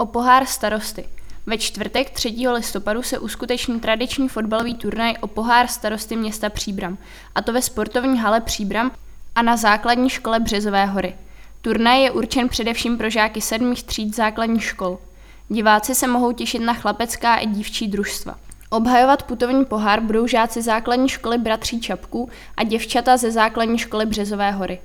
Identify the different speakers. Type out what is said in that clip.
Speaker 1: O pohár starosty. Ve čtvrtek 3. listopadu se uskuteční tradiční fotbalový turnaj o pohár starosty města Příbram, a to ve sportovní hale Příbram a na základní škole Březové hory. Turnaj je určen především pro žáky sedmých tříd základních škol. Diváci se mohou těšit na chlapecká i dívčí družstva. Obhajovat putovní pohár budou žáci základní školy Bratří Čapků a děvčata ze základní školy Březové hory.